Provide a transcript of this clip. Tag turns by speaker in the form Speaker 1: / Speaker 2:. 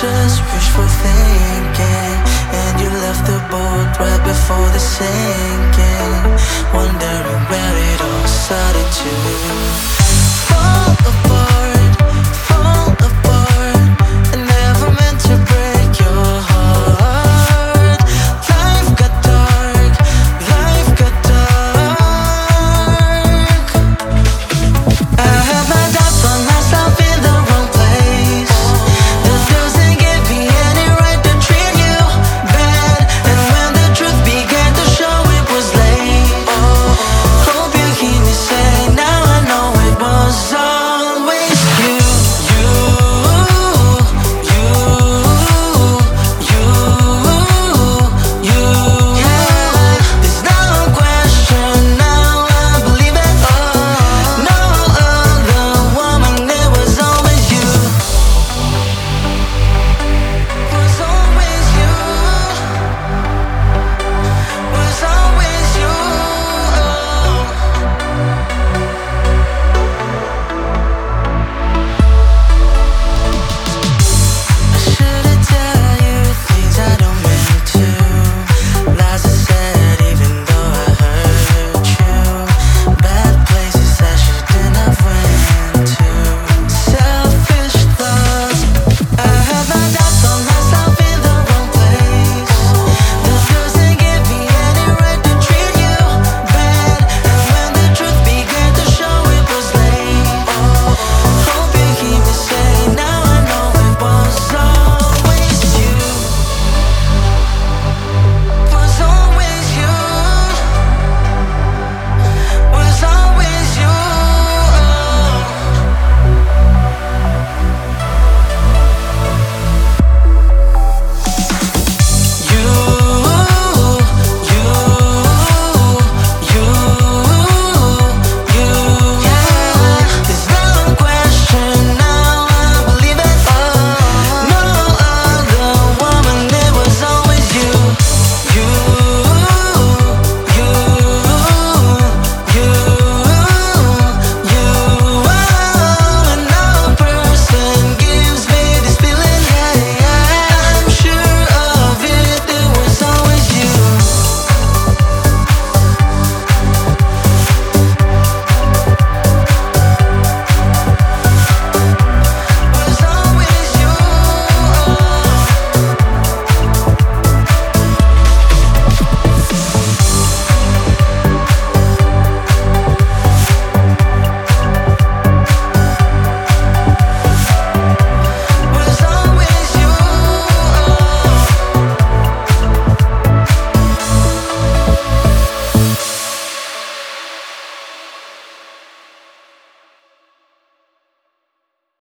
Speaker 1: just wishful thinking And you left the boat right before the sink.